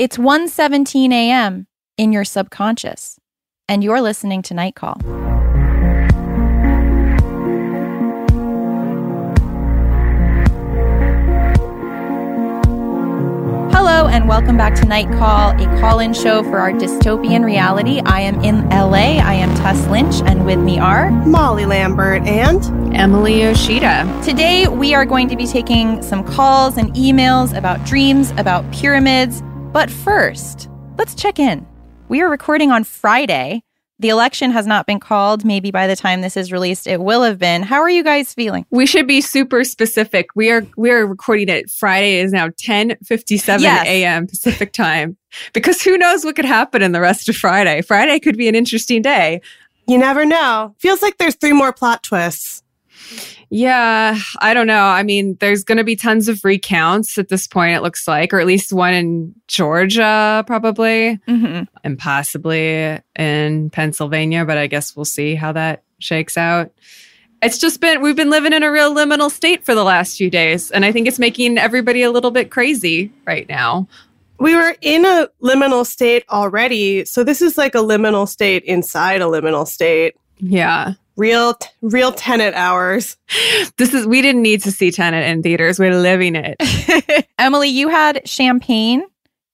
It's 1:17 a.m. in your subconscious, and you're listening to Night Call. Hello, and welcome back to Night Call, a call in show for our dystopian reality. I am in LA. I am Tess Lynch, and with me are Molly Lambert and Emily Yoshida. Today, we are going to be taking some calls and emails about dreams, about pyramids, but first, let's check in. We are recording on Friday. The election has not been called. Maybe by the time this is released, it will have been. How are you guys feeling? We should be super specific. We are we are recording it. Friday is now 10 57 yes. a.m. Pacific time. Because who knows what could happen in the rest of Friday? Friday could be an interesting day. You never know. Feels like there's three more plot twists. Yeah, I don't know. I mean, there's going to be tons of recounts at this point, it looks like, or at least one in Georgia, probably, mm-hmm. and possibly in Pennsylvania. But I guess we'll see how that shakes out. It's just been, we've been living in a real liminal state for the last few days. And I think it's making everybody a little bit crazy right now. We were in a liminal state already. So this is like a liminal state inside a liminal state. Yeah real real Tenet hours. This is we didn't need to see Tenet in theaters. We're living it. Emily, you had champagne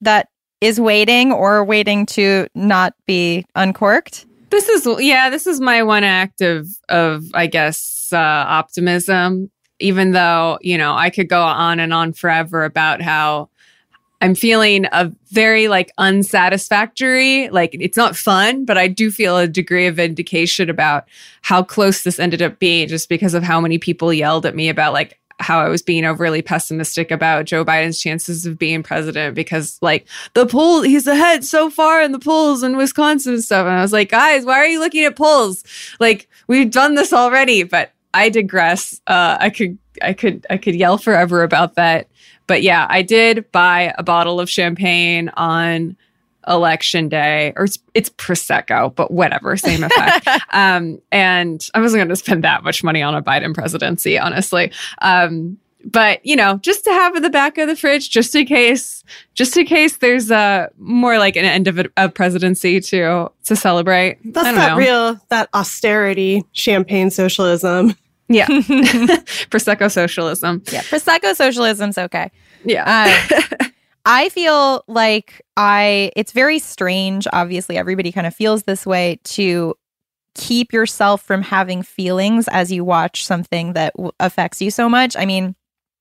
that is waiting or waiting to not be uncorked. This is yeah, this is my one act of of I guess uh, optimism. Even though you know I could go on and on forever about how I'm feeling a very like unsatisfactory, like it's not fun, but I do feel a degree of vindication about how close this ended up being just because of how many people yelled at me about like how I was being overly pessimistic about Joe Biden's chances of being president because like the poll, he's ahead so far in the polls in Wisconsin and stuff. And I was like, guys, why are you looking at polls? Like we've done this already, but I digress. Uh, I could, I could, I could yell forever about that. But yeah, I did buy a bottle of champagne on election day, or it's, it's prosecco, but whatever, same effect. um, and I wasn't going to spend that much money on a Biden presidency, honestly. Um, but you know, just to have in the back of the fridge, just in case, just in case there's a more like an end of a, a presidency to to celebrate. That's that know. real that austerity champagne socialism. Yeah, prosecco socialism. Yeah, prosecco socialism's okay. Yeah. Um, I feel like I it's very strange obviously everybody kind of feels this way to keep yourself from having feelings as you watch something that w- affects you so much. I mean,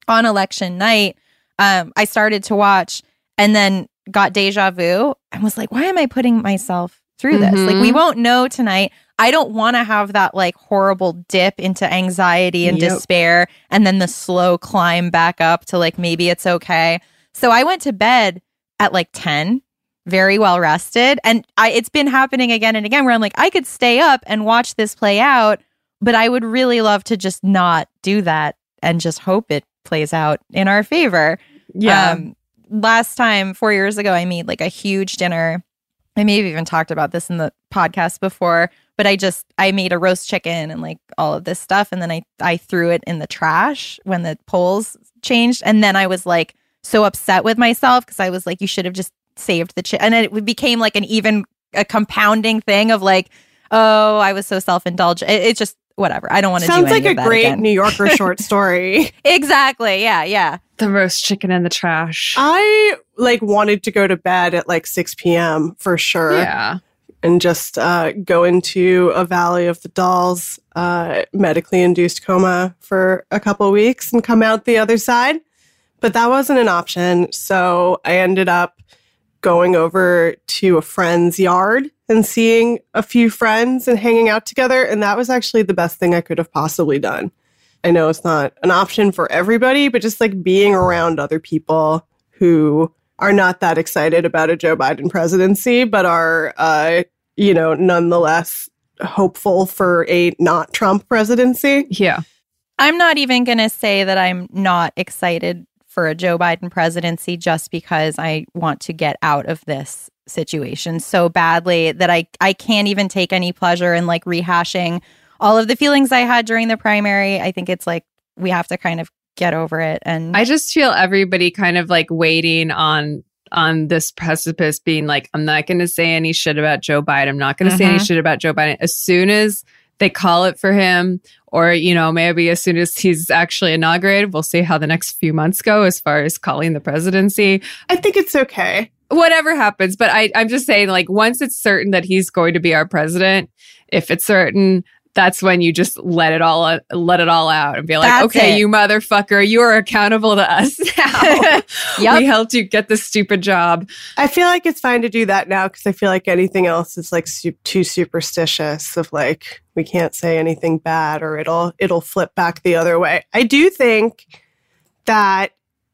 on election night, um I started to watch and then got deja vu and was like, why am I putting myself through this? Mm-hmm. Like we mm-hmm. won't know tonight. I don't want to have that like horrible dip into anxiety and yep. despair and then the slow climb back up to like maybe it's okay. So I went to bed at like 10, very well rested. And I, it's been happening again and again where I'm like, I could stay up and watch this play out, but I would really love to just not do that and just hope it plays out in our favor. Yeah. Um, last time, four years ago, I made like a huge dinner. I may have even talked about this in the podcast before, but I just I made a roast chicken and like all of this stuff, and then I I threw it in the trash when the polls changed, and then I was like, so upset with myself because I was like, you should have just saved the chicken And it became like an even a compounding thing of like, oh, I was so self indulgent. It, it's just whatever. I don't want to. Do that. Sounds like a great again. New Yorker short story. exactly. Yeah. Yeah. The roast chicken in the trash. I like wanted to go to bed at like 6 p.m. for sure. Yeah. And just uh, go into a valley of the dolls, uh, medically induced coma for a couple weeks and come out the other side. But that wasn't an option. So I ended up going over to a friend's yard and seeing a few friends and hanging out together. And that was actually the best thing I could have possibly done. I know it's not an option for everybody, but just like being around other people who are not that excited about a Joe Biden presidency, but are, uh, you know, nonetheless hopeful for a not Trump presidency. Yeah. I'm not even going to say that I'm not excited for a Joe Biden presidency just because I want to get out of this situation so badly that I I can't even take any pleasure in like rehashing all of the feelings I had during the primary. I think it's like we have to kind of get over it and I just feel everybody kind of like waiting on on this precipice being like I'm not going to say any shit about Joe Biden. I'm not going to mm-hmm. say any mm-hmm. shit about Joe Biden as soon as they call it for him or you know maybe as soon as he's actually inaugurated we'll see how the next few months go as far as calling the presidency i think it's okay whatever happens but I, i'm just saying like once it's certain that he's going to be our president if it's certain that's when you just let it all let it all out and be like, that's okay, it. you motherfucker, you are accountable to us now. yep. We helped you get this stupid job. I feel like it's fine to do that now because I feel like anything else is like su- too superstitious. Of like we can't say anything bad or it'll it'll flip back the other way. I do think that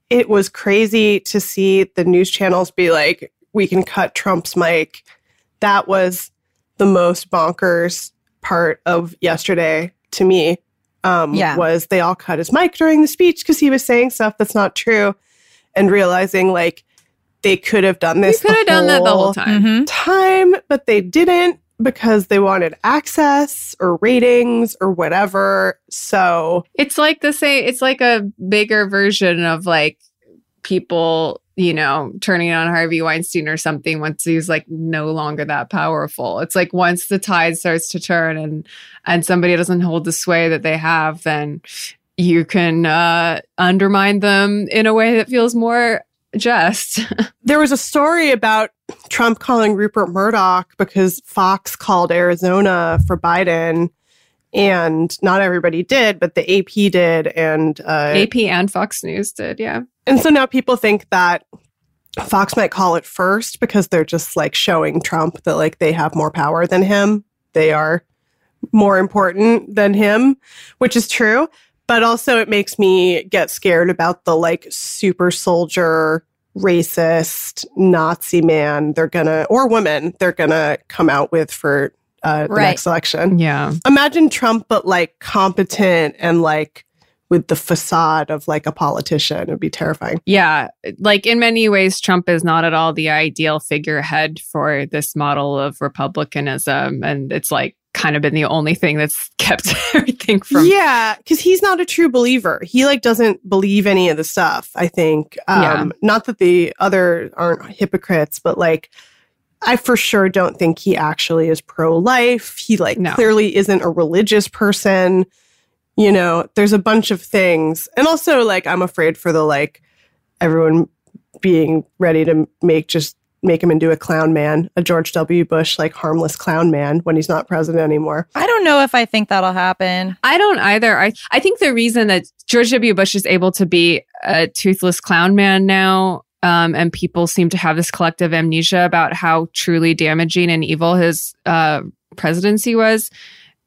it was crazy to see the news channels be like, we can cut Trump's mic. That was the most bonkers part of yesterday to me um, yeah. was they all cut his mic during the speech because he was saying stuff that's not true and realizing like they could have done this. They could have done that the whole time. Mm-hmm. Time, but they didn't because they wanted access or ratings or whatever. So it's like the same. It's like a bigger version of like people you know, turning on Harvey Weinstein or something once he's like no longer that powerful. It's like once the tide starts to turn and and somebody doesn't hold the sway that they have, then you can uh, undermine them in a way that feels more just. there was a story about Trump calling Rupert Murdoch because Fox called Arizona for Biden and not everybody did, but the AP did, and uh, AP and Fox News did, yeah. And so now people think that Fox might call it first because they're just like showing Trump that like they have more power than him. They are more important than him, which is true. But also, it makes me get scared about the like super soldier, racist Nazi man they're gonna, or woman they're gonna come out with for uh, the right. next election. Yeah. Imagine Trump, but like competent and like with the facade of like a politician. It would be terrifying. Yeah. Like in many ways, Trump is not at all the ideal figurehead for this model of republicanism. And it's like, kind of been the only thing that's kept everything from yeah because he's not a true believer he like doesn't believe any of the stuff i think um Yeah. not that the other aren't hypocrites but like i for sure don't think he actually is pro-life he like No. clearly isn't a religious person you know there's a bunch of things and also like i'm afraid for the like everyone being ready to make just make him into a clown man a george w bush like harmless clown man when he's not president anymore I don't know if I think that'll happen. I don't either. I I think the reason that George W. Bush is able to be a toothless clown man now, um, and people seem to have this collective amnesia about how truly damaging and evil his uh, presidency was,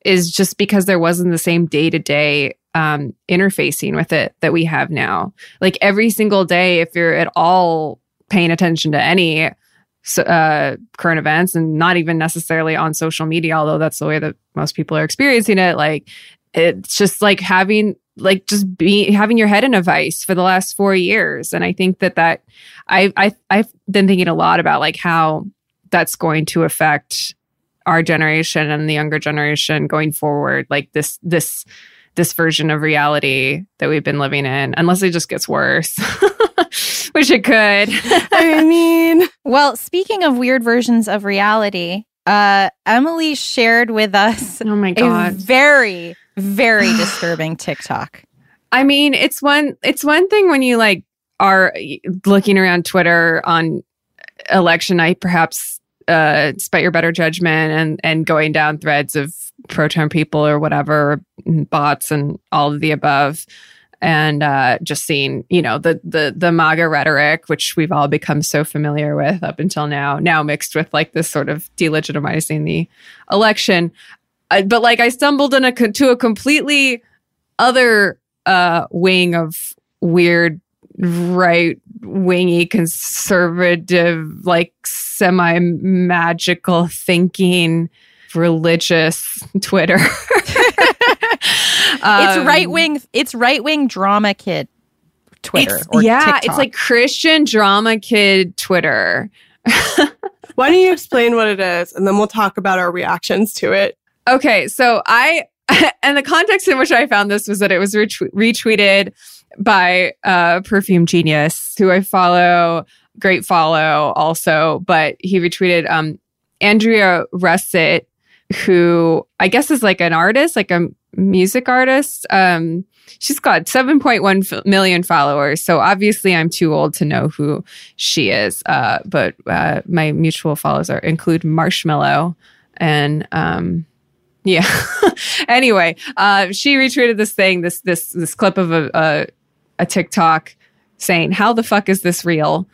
is just because there wasn't the same day to day interfacing with it that we have now. Like every single day, if you're at all paying attention to any uh, current events and not even necessarily on social media, although that's the way that most people are experiencing it. Like it's just like having like just be having your head in a vice for the last four years, and I think that that I I I've been thinking a lot about like how that's going to affect our generation and the younger generation going forward. Like this this this version of reality that we've been living in, unless it just gets worse, which it could. i mean Well, speaking of weird versions of reality, uh, Emily shared with us oh my a god. very, very disturbing TikTok. I mean, it's one it's one thing when you like are looking around Twitter on election night, perhaps uh despite your better judgment and and going down threads of pro Trump people or whatever, bots and all of the above. And uh, just seeing, you know, the the the MAGA rhetoric, which we've all become so familiar with up until now, now mixed with like this sort of delegitimizing the election. Uh, but like, I stumbled in a to a completely other uh, wing of weird right wingy conservative like semi magical thinking religious twitter it's Um, right wing. It's right wing drama kid Twitter it's- or yeah TikTok. it's like christian drama kid twitter Why don't you explain what it is and then we'll talk about our reactions to it? Okay, so I and the context in which I found this was that it was retwe- retweeted by uh, Perfume Genius, who I follow, great follow also, but he retweeted um, Andrea Russett, who I guess is like an artist, like a music artist. Um, she's got 7.1 f- million followers, so obviously I'm too old to know who she is. Uh, but uh, my mutual follows are include Marshmello and um, yeah. anyway, uh, she retweeted this thing, this this this clip of a, a a TikTok saying, "How the fuck is this real?"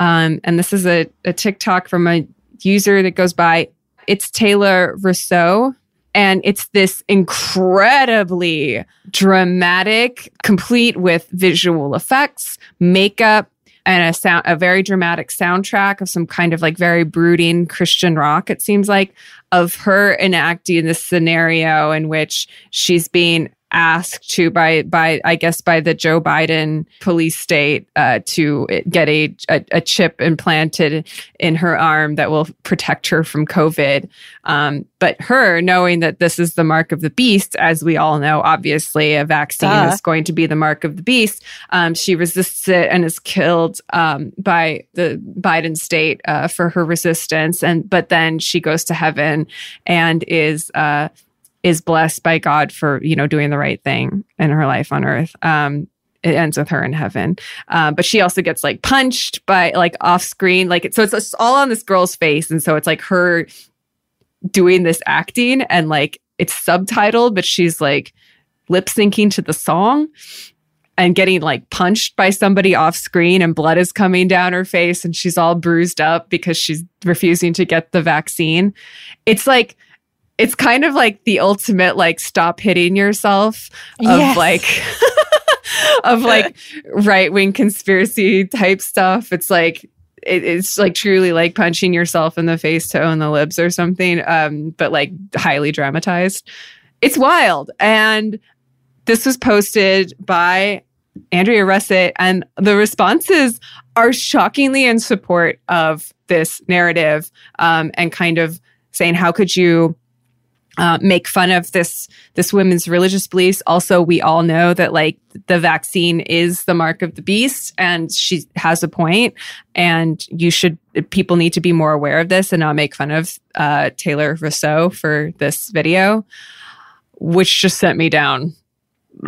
Um, and this is a, a TikTok from a user that goes by it's Taylor Rousseau. And it's this incredibly dramatic, complete with visual effects, makeup, and a sound, a very dramatic soundtrack of some kind of like very brooding Christian rock. It seems like of her enacting this scenario in which she's being asked to by by I guess by the Joe Biden police state uh, to get a, a a chip implanted in her arm that will protect her from COVID. Um, but her knowing that this is the mark of the beast, as we all know, obviously a vaccine Duh. is going to be the mark of the beast. Um, she resists it and is killed um, by the Biden state uh, for her resistance. And but then she goes to heaven and is. Uh, is blessed by God for you know doing the right thing in her life on earth. Um, it ends with her in heaven, um, but she also gets like punched by like off screen, like so it's, it's all on this girl's face, and so it's like her doing this acting and like it's subtitled, but she's like lip syncing to the song and getting like punched by somebody off screen and blood is coming down her face and she's all bruised up because she's refusing to get the vaccine. It's like it's kind of like the ultimate like stop hitting yourself of Yes. like of like right wing conspiracy type stuff. It's like it, it's like truly like punching yourself in the face to own the libs or something, um, but like highly dramatized. It's wild. And this was posted by Andrea Russett, and the responses are shockingly in support of this narrative um, and kind of saying, how could you uh, make fun of this this women's religious beliefs. Also, we all know that like the vaccine is the mark of the beast, and she has a point. And you should people need to be more aware of this and not make fun of uh, Taylor Rousseau for this video, which just sent me down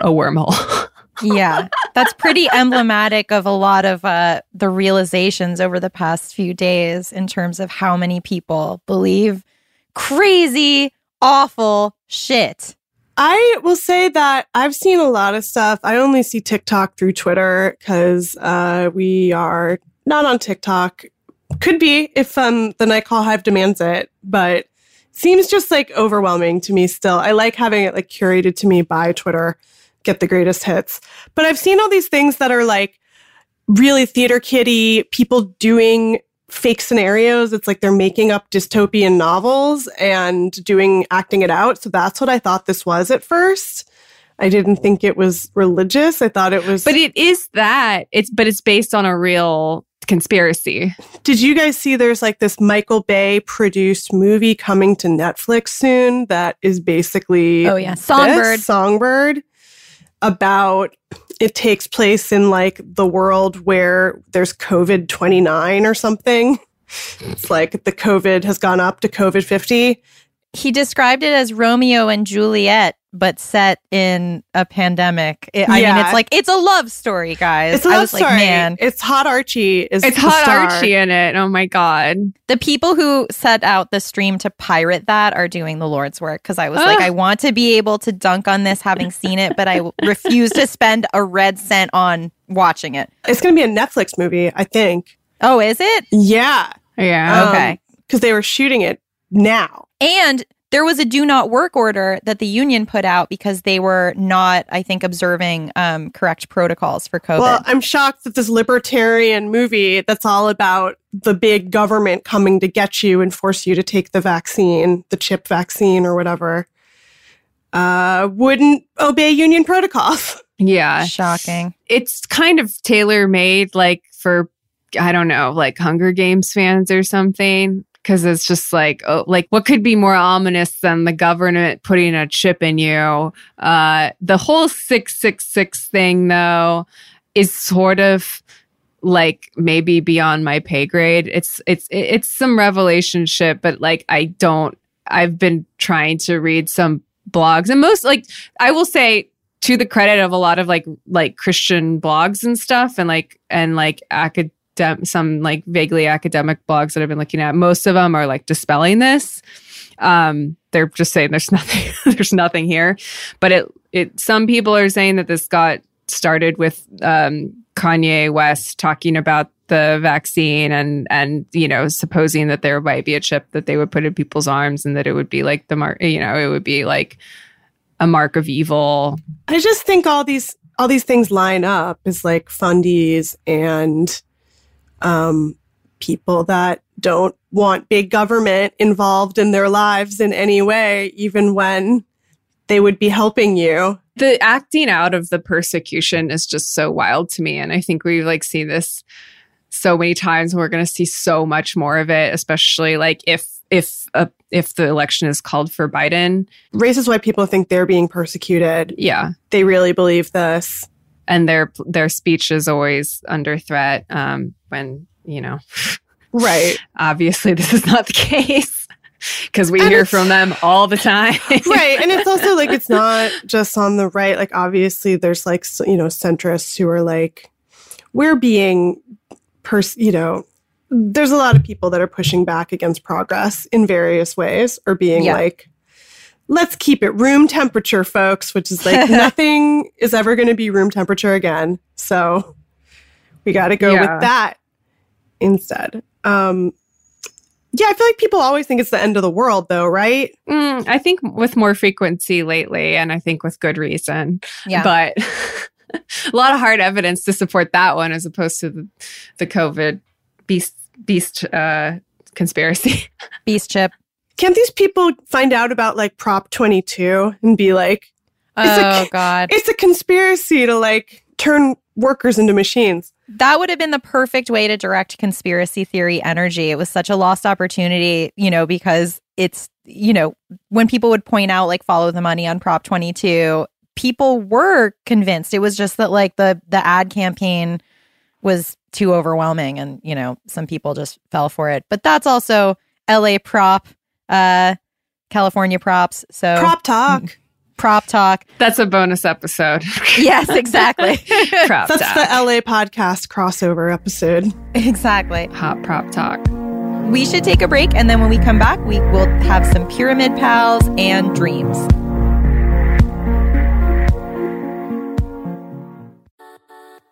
a wormhole. yeah, that's pretty emblematic of a lot of uh, the realizations over the past few days in terms of how many people believe crazy awful shit. I will say that I've seen a lot of stuff. I only see TikTok through Twitter because uh, we are not on TikTok. Could be if um, the Night Call Hive demands it, but seems just like overwhelming to me still. I like having it like curated to me by Twitter, get the greatest hits. But I've seen all these things that are like really theater kitty, people doing fake scenarios. It's like they're making up dystopian novels and doing acting it out. So that's what I thought this was at first. I didn't think it was religious. I thought it was But it is that. It's but it's based on a real conspiracy. Did you guys see there's like this Michael Bay produced movie coming to Netflix soon that is basically Oh yeah, Songbird. this, Songbird about it takes place in like the world where there's COVID 29 or something. It's like the COVID has gone up to COVID 50. He described it as Romeo and Juliet, but set in a pandemic. It, I mean, it's like it's a love story, guys. It's a I love was story. like, man, It's Hot Archie. Is It's the hot star. Archie in it. Oh my god. the people who set out the stream to pirate that are doing the Lord's work because I was like, I want to be able to dunk on this having seen it, but I refuse to spend a red cent on watching it. It's going to be a Netflix movie, I think. Oh, is it? Yeah. Yeah. Okay. Um, because they were shooting it now. And there was a do not work order that the union put out because they were not, I think, observing um, correct protocols for COVID. Well, I'm shocked that this libertarian movie that's all about the big government coming to get you and force you to take the vaccine, the chip vaccine or whatever, uh, wouldn't obey union protocols. yeah. Shocking. It's kind of tailor made like for I don't know, like Hunger Games fans or something. Cause it's just like, oh, like what could be more ominous than the government putting a chip in you? Uh, the whole 666 thing though is sort of like maybe beyond my pay grade. It's, it's, it's some revelation shit, but like I don't, I've been trying to read some blogs and most like, I will say to the credit of a lot of like, like Christian blogs and stuff and like, and like academic, some like vaguely academic blogs that I've been looking at. Most of them are like dispelling this. Um, they're just saying there's nothing, there's nothing here. But it, it, some people are saying that this got started with um, Kanye West talking about the vaccine and and you know supposing that there might be a chip that they would put in people's arms and that it would be like the mark, you know, it would be like a mark of evil. I just think all these all these things line up as like fundies and um, people that don't want big government involved in their lives in any way, even when they would be helping you. the acting out of the persecution is just so wild to me and i think we like see this so many times we're going to see so much more of it especially like if if uh, if the election is called for biden Race is why people think they're being persecuted. yeah They really believe this. And their their speech is always under threat um when you know Right. obviously this is not the case because we And hear from them all the time right and it's also like it's not just on the right like obviously there's like you know centrists who are like we're being pers- you know there's a lot of people that are pushing back against progress in various ways or being Yeah. like let's keep it room temperature folks which is like nothing is ever going to be room temperature again so we got to go Yeah. with that instead um yeah i feel like people always think it's the end of the world though right Mm, i think with more frequency lately and i think with good reason Yeah. but a lot of hard evidence to support that one as opposed to the, the COVID beast beast uh, conspiracy. Beast chip. Can't these people find out about like Prop 22 and be like, It's a- Oh, God. it's a conspiracy to like turn workers into machines? That would have been the perfect way to direct conspiracy theory energy. It was such a lost opportunity, you know, because it's, you know, when people would point out like follow the money on Prop 22, people were convinced. It was just that like the the ad campaign was too overwhelming and, you know, some people just fell for it. But that's also LA prop, uh California props. So Prop talk. prop talk. That's a bonus episode. Yes, exactly. prop That's talk. the LA podcast crossover episode. exactly. Hot prop talk. We should take a break and then when we come back, we will have some pyramid pals and dreams.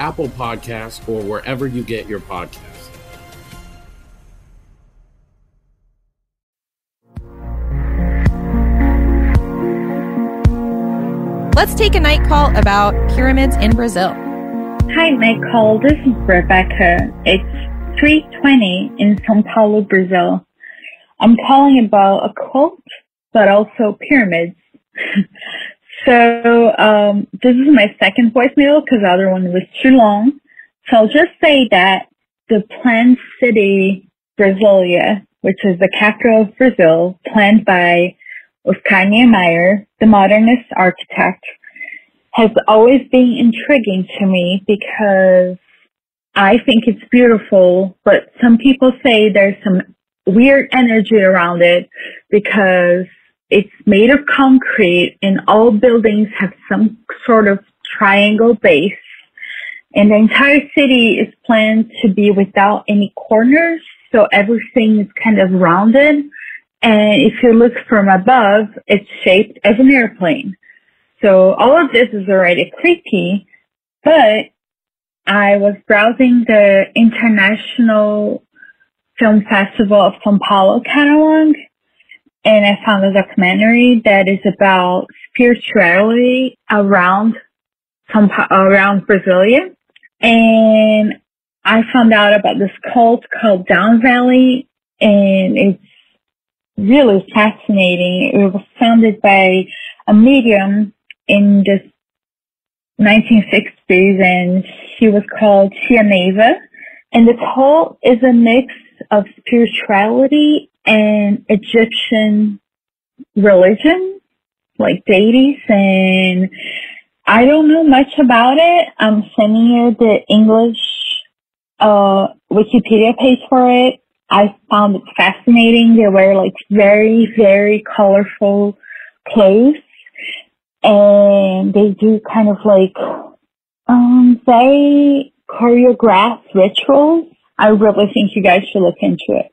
Apple Podcasts, or wherever you get your podcasts. Let's take a night call about pyramids in Brazil. Hi, night call. This is Rebecca. It's 320 in Sao Paulo, Brazil. I'm calling about a cult, but also pyramids. so um, this is my second voicemail because the other one was too long. So I'll just say that the planned city, Brasilia, which is the capital of Brazil, planned by Oscar Niemeyer, the modernist architect, has always been intriguing to me because I think it's beautiful, but some people say there's some weird energy around it because it's made of concrete and all buildings have some sort of triangle base. And the entire city is planned to be without any corners. So everything is kind of rounded. And if you look from above, it's shaped as an airplane. So all of this is already creepy, but I was browsing the International Film Festival of Sao Paulo catalog and I found a documentary that is about spirituality around around Brasilia. And I found out about this cult called Dawn Valley and it's really fascinating. It was founded by a medium in the 1960s and she was called Tia Neiva. And the cult is a mix of spirituality and Egyptian religion, like deities. And I don't know much about it. I'm sending you the English uh, Wikipedia page for it. I found it fascinating. They wear like very, very colorful clothes and they do kind of like um very choreographed rituals. I really think you guys should look into it.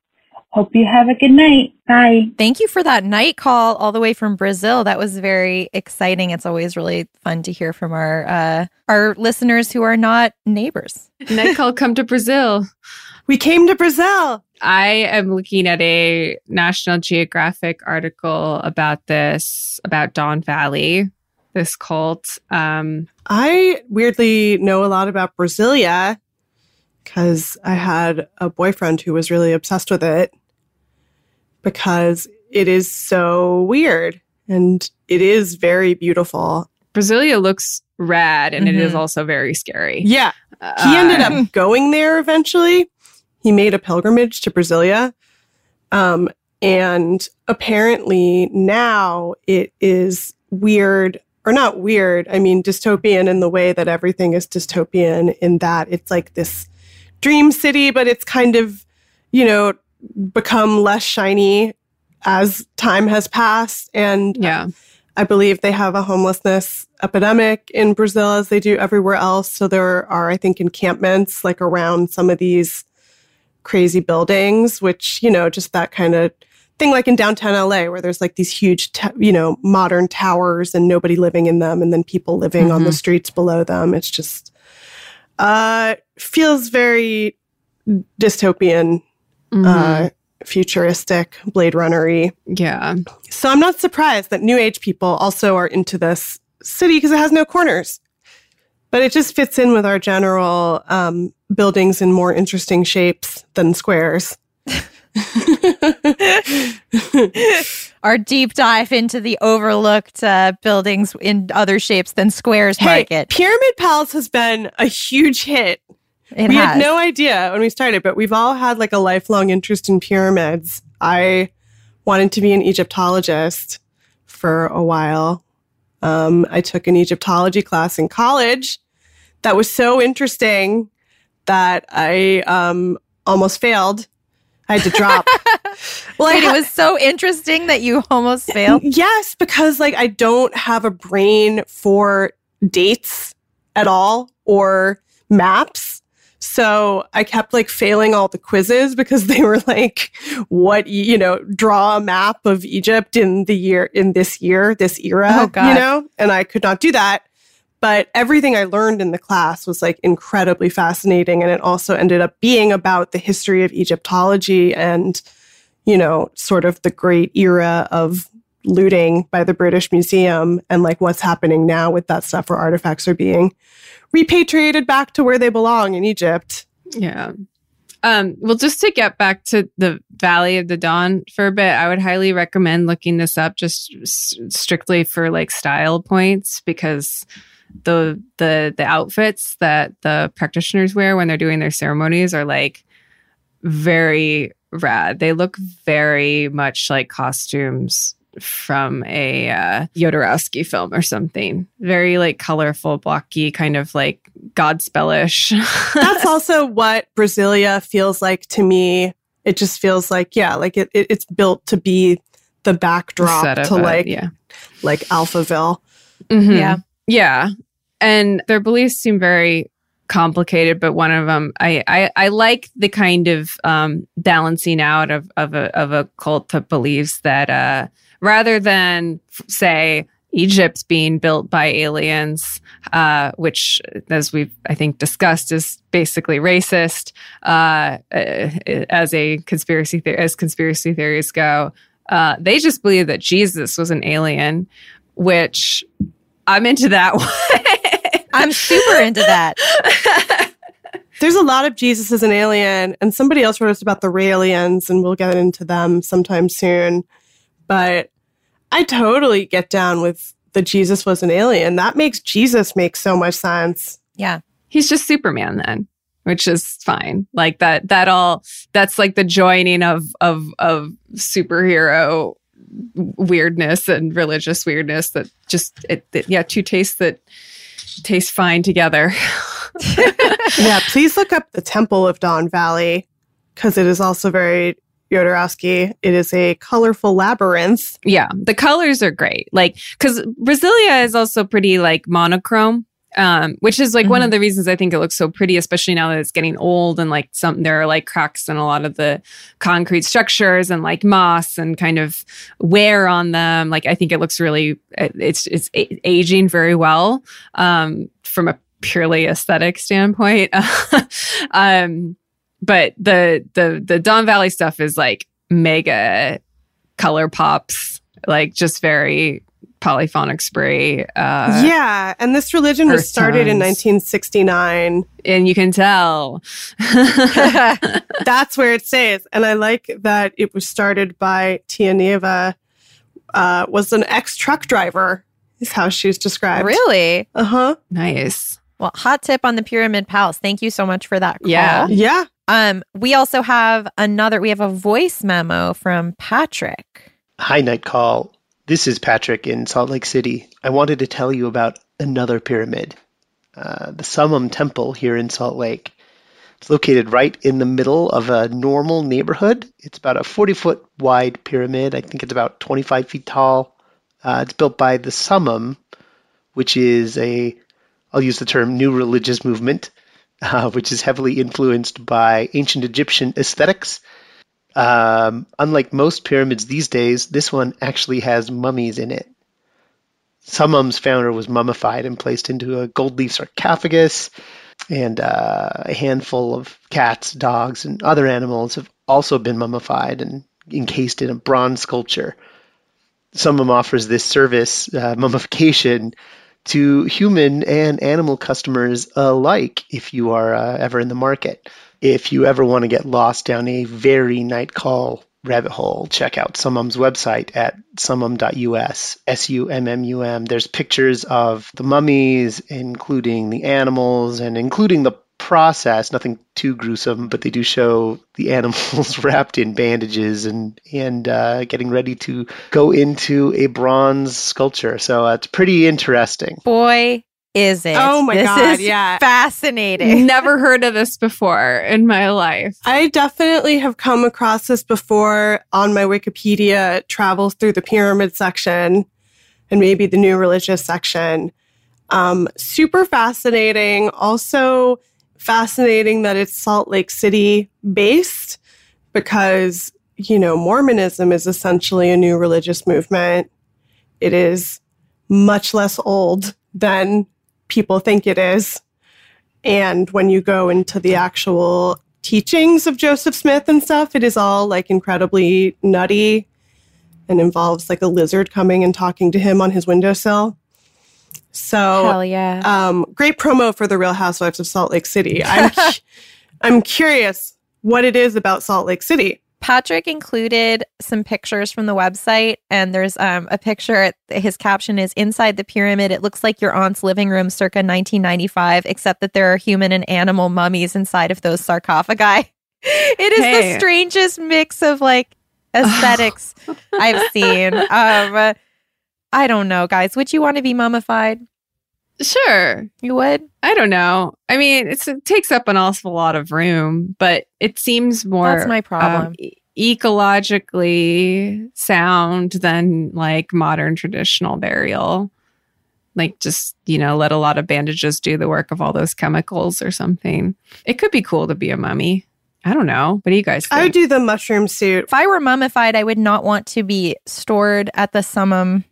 Hope you have a good night. Bye. Thank you for that night call all the way from Brazil. That was very exciting. It's always really fun to hear from our uh, our listeners who are not neighbors. Night call, come to Brazil. We came to Brazil. I am looking at a National Geographic article about this, about Dawn Valley, this cult. Um, I weirdly know a lot about Brasilia because I had a boyfriend who was really obsessed with it because it is so weird and it is very beautiful. Brasilia looks rad and Mm-hmm. it is also very scary. Yeah. He ended Uh, up going there eventually. He made a pilgrimage to Brasilia. Um, and apparently now it is weird, or not weird, I mean, dystopian in the way that everything is dystopian, in that it's like this dream city, but it's kind of, you know, become less shiny as time has passed. And yeah. I believe they have a homelessness epidemic in Brazil as they do everywhere else. So there are, I think, encampments like around some of these crazy buildings, which, you know, just that kind of thing like in downtown LA where there's like these huge, ta- you know, modern towers and nobody living in them and then people living on the Mhm. streets below them. It's just, uh, feels very dystopian, uh, futuristic, Blade Runner-y. Yeah. So I'm not surprised that New Age people also are into this city because it has no corners. But it just fits in with our general um, buildings in more interesting shapes than squares. Our deep dive into the overlooked uh, buildings in other shapes than squares Hey, market. Pyramid Pals has been a huge hit. It we has. had no idea when we started, but we've all had like a lifelong interest in pyramids. I wanted to be an Egyptologist for a while. Um, I took an Egyptology class in college that was so interesting that I um, almost failed. I had to drop. well, I it was so interesting that you almost failed. Yes, because like I don't have a brain for dates at all or maps. So I kept like failing all the quizzes because they were like, what, you know, draw a map of Egypt in the year, in this year, this era, Oh, God. you know? And I could not do that. But everything I learned in the class was like incredibly fascinating. And it also ended up being about the history of Egyptology and, you know, sort of the great era of looting by the British Museum and like what's happening now with that stuff where artifacts are being repatriated back to where they belong in Egypt. Yeah. Um, well, just to get back to the Valley of the Dawn for a bit, I would highly recommend looking this up just s- strictly for like style points because the the the outfits that the practitioners wear when they're doing their ceremonies are like very rad. They look very much like costumes from a uh, Jodorowsky film or something. Very like colorful, blocky, kind of like Godspellish. That's also what Brasilia feels like to me. It just feels like, yeah, like it, it it's built to be the backdrop to it, like, yeah. like Alphaville. Mhm. Yeah. Yeah. And their beliefs seem very complicated, but one of them I I, I like the kind of um, balancing out of of a of a cult that believes that uh, rather than say Egypt's being built by aliens, uh, which, as we've I think discussed, is basically racist uh, uh, as a conspiracy as conspiracy theories go. Uh, they just believe that Jesus was an alien, which I'm into that one. I'm super into that. There's a lot of Jesus as an alien, and somebody else wrote us about the aliens, and we'll get into them sometime soon. But I totally get down with the Jesus was an alien. That makes Jesus make so much sense. Yeah. He's just Superman then, which is fine. Like that that all that's like the joining of of of superhero weirdness and religious weirdness that just it, it yeah, two tastes that taste fine together. yeah, please look up the Temple of Dawn Valley because it is also very Jodorowsky. It is a colorful labyrinth. Yeah, the colors are great. Like cuz Brasilia is also pretty like monochrome. Um, which is like one of the reasons I think it looks so pretty, especially now that it's getting old and like some there are like cracks in a lot of the concrete structures and like moss and kind of wear on them. Like I think it looks really it's it's a- aging very well um, from a purely aesthetic standpoint. um, but the the the Dawn Valley stuff is like mega color pops, like just very Polyphonic Spree. Uh, yeah, and this religion was earth started in 1969. and you can tell. That's where it stays. And I like that it was started by Tia Neiva, uh, was an ex truck driver, is how she's described. Really? Uh huh. Nice. Well, hot tip on the Pyramid Pals. Thank you so much for that call. Yeah. Yeah. Um, we also have another, we have a voice memo from Patrick. Hi, Night Call. This is Patrick in Salt Lake City. I wanted to tell you about another pyramid, uh, the Summum Temple here in Salt Lake. It's located right in the middle of a normal neighborhood. It's about a 40 foot wide pyramid. I think it's about 25 feet tall. Uh, it's built by the Summum, which is a, I'll use the term new religious movement, uh, which is heavily influenced by ancient Egyptian aesthetics. Um, unlike most pyramids these days, this one actually has mummies in it. Summum's founder was mummified and placed into a gold leaf sarcophagus, and uh, a handful of cats, dogs, and other animals have also been mummified and encased in a bronze sculpture. Summum offers this service, uh, mummification, to human and animal customers alike if you are uh, ever in the market. If you ever want to get lost down a very night call rabbit hole, check out Summum's website at summum.us, S U M M U M. There's pictures of the mummies, including the animals and including the process, nothing too gruesome, but they do show the animals wrapped in bandages and and uh, getting ready to go into a bronze sculpture. So uh, it's pretty interesting. Boy, is it. Oh my This God, is yeah. Fascinating. Never heard of this before in my life. I definitely have come across this before on my Wikipedia. It travels through the pyramid section and maybe the new religious section. Um, super fascinating. Also fascinating that it's Salt Lake City based because, you know, Mormonism is essentially a new religious movement. It is much less old than people think it is. And when you go into the actual teachings of Joseph Smith and stuff, it is all like incredibly nutty and involves like a lizard coming and talking to him on his windowsill. So, Hell yeah. um, great promo for the Real Housewives of Salt Lake City. I'm, cu- I'm curious what it is about Salt Lake City. Patrick included some pictures from the website, and there's um, a picture. His caption is Inside the pyramid, it looks like your aunt's living room circa 1995, except that there are human and animal mummies inside of those sarcophagi. It is Hey. the strangest mix of like aesthetics I've seen. Um, I don't know, guys. Would you want to be mummified? Sure. You would? I don't know. I mean, it's, it takes up an awful lot of room, but it seems more That's my problem. um, e- ecologically sound than like modern traditional burial. Like just, you know, let a lot of bandages do the work of all those chemicals or something. It could be cool to be a mummy. I don't know. What do you guys think? I would do the mushroom suit. If I were mummified, I would not want to be stored at the Summum,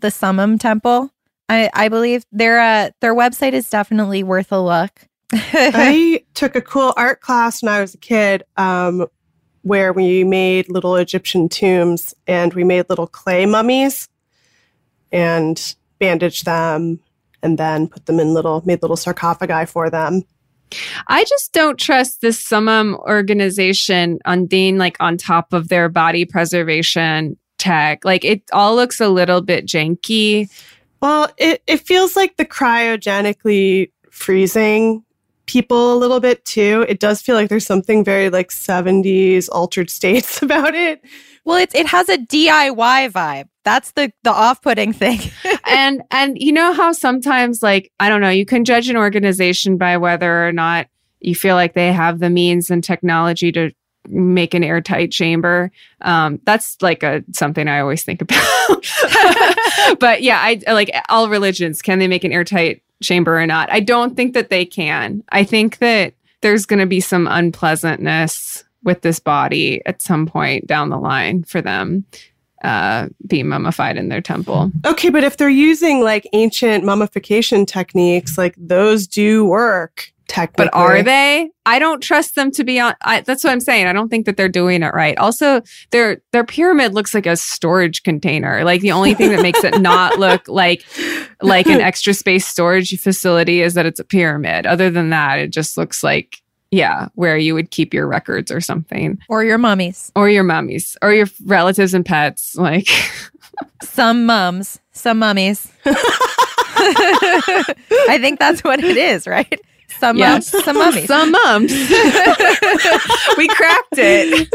the Summum Temple. I, I believe their uh, their website is definitely worth a look. I took a cool art class when I was a kid um, where we made little Egyptian tombs and we made little clay mummies and bandaged them and then put them in little, made little sarcophagi for them. I just don't trust this summum organization on being like on top of their body preservation tech. Like it all looks a little bit janky. Well, it, it feels like the cryogenically freezing people a little bit too. It does feel like there's something very like 70s altered states about it. Well, it's it has a DIY vibe. That's the the off putting thing. and and you know how sometimes like I don't know, you can judge an organization by whether or not you feel like they have the means and technology to make an airtight chamber. Um, that's like a something I always think about. but yeah, I like all religions. Can they make an airtight chamber or not? I don't think that they can. I think that there's going to be some unpleasantness with this body at some point down the line for them uh, being mummified in their temple. Okay, but if they're using like ancient mummification techniques, like those do work technically. But are they? I don't trust them to be on. I, that's what I'm saying. I don't think that they're doing it right. Also, their their pyramid looks like a storage container. Like the only thing that makes it not look like like an extra space storage facility is that it's a pyramid. Other than that, it just looks like yeah, where you would keep your records or something, or your mummies, or your mummies, or your relatives and pets. Like some mums, some mummies. I think that's what it is, right? Some mums, some mummies. Some mums. we cracked it.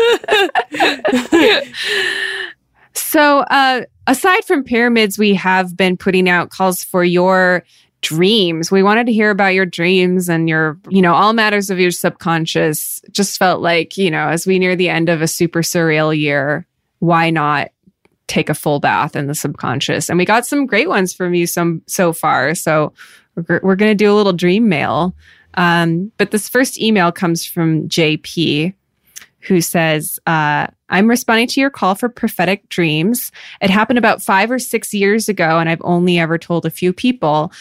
so, uh, aside from pyramids, we have been putting out calls for your dreams. We wanted to hear about your dreams and your, you know, all matters of your subconscious. Just felt like, you know, as we near the end of a super surreal year, why not take a full bath in the subconscious? And we got some great ones from you some so far. So we're, we're going to do a little dream mail. Um, but this first email comes from JP, who says, uh, I'm responding to your call for prophetic dreams. It happened about five or six years ago, and I've only ever told a few people.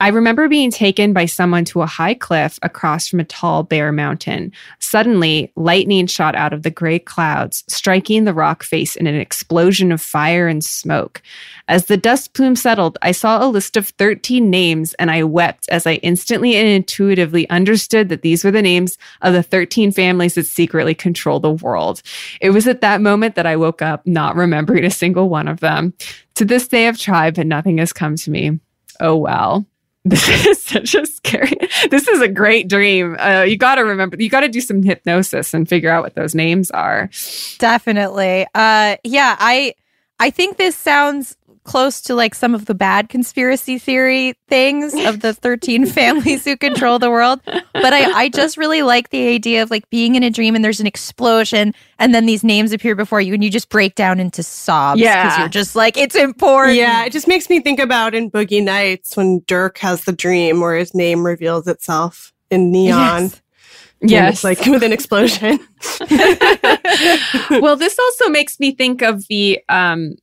I remember being taken by someone to a high cliff across from a tall, bare mountain. Suddenly, lightning shot out of the gray clouds, striking the rock face in an explosion of fire and smoke. As the dust plume settled, I saw a list of 13 names and I wept as I instantly and intuitively understood that these were the names of the 13 families that secretly control the world. It was at that moment that I woke up not remembering a single one of them. To this day, I've tried, but nothing has come to me. Oh, well. This is such a scary. This is a great dream. Uh, you got to remember. You got to do some hypnosis and figure out what those names are. Definitely. Uh yeah, I I think this sounds close to like some of the bad conspiracy theory things of the 13 families who control the world. But I, I just really like the idea of like being in a dream and there's an explosion and then these names appear before you and you just break down into sobs. Yeah. Because you're just like, it's important. Yeah, it just makes me think about in Boogie Nights when Dirk has the dream where his name reveals itself in neon. Yes. Yes. It's like with an explosion. well, this also makes me think of the um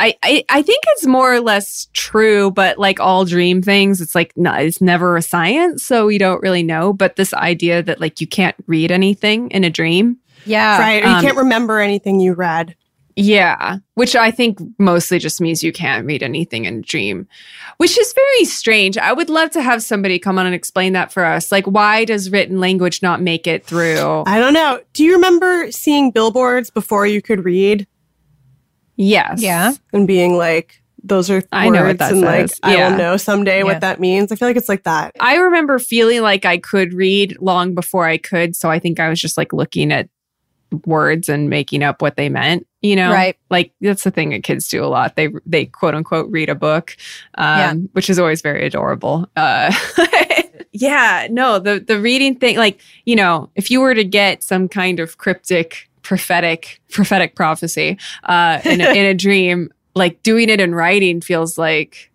I, I I think it's more or less true, but like all dream things, it's like no, it's never a science, so we don't really know. But this idea that like you can't read anything in a dream, Yeah. right. Or you Um, can't remember anything you read. Yeah, which I think mostly just means you can't read anything in a dream, which is very strange. I would love to have somebody come on and explain that for us. Like, why does written language not make it through? I don't know. Do you remember seeing billboards before you could read? Yes. Yeah. And being like, those are I know what words that and like says. I will know someday Yeah. what that means. I feel like it's like that. I remember feeling like I could read long before I could. So I think I was just like looking at words and making up what they meant, you know? Right. Like that's the thing that kids do a lot. They, they quote unquote read a book, um, Yeah. which is always very adorable. Uh, yeah, no, the, the reading thing, like, you know, if you were to get some kind of cryptic prophetic, prophetic prophecy, uh, in a, in a dream, like doing it in writing feels like